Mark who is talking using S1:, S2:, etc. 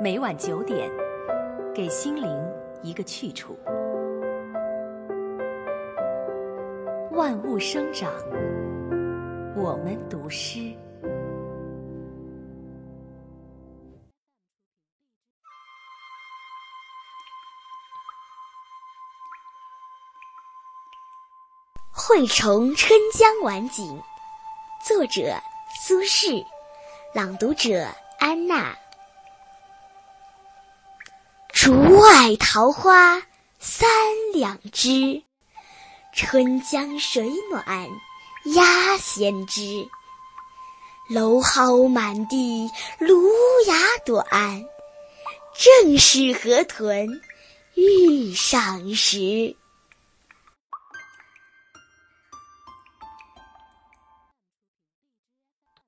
S1: 每晚九点，给心灵一个去处。万物生长，我们读诗。
S2: 《惠崇春江晚景》作者苏轼，朗读者安娜。外桃花三两枝，春江水暖鸭先知。蒌蒿满地芦芽短，正是河豚欲上时。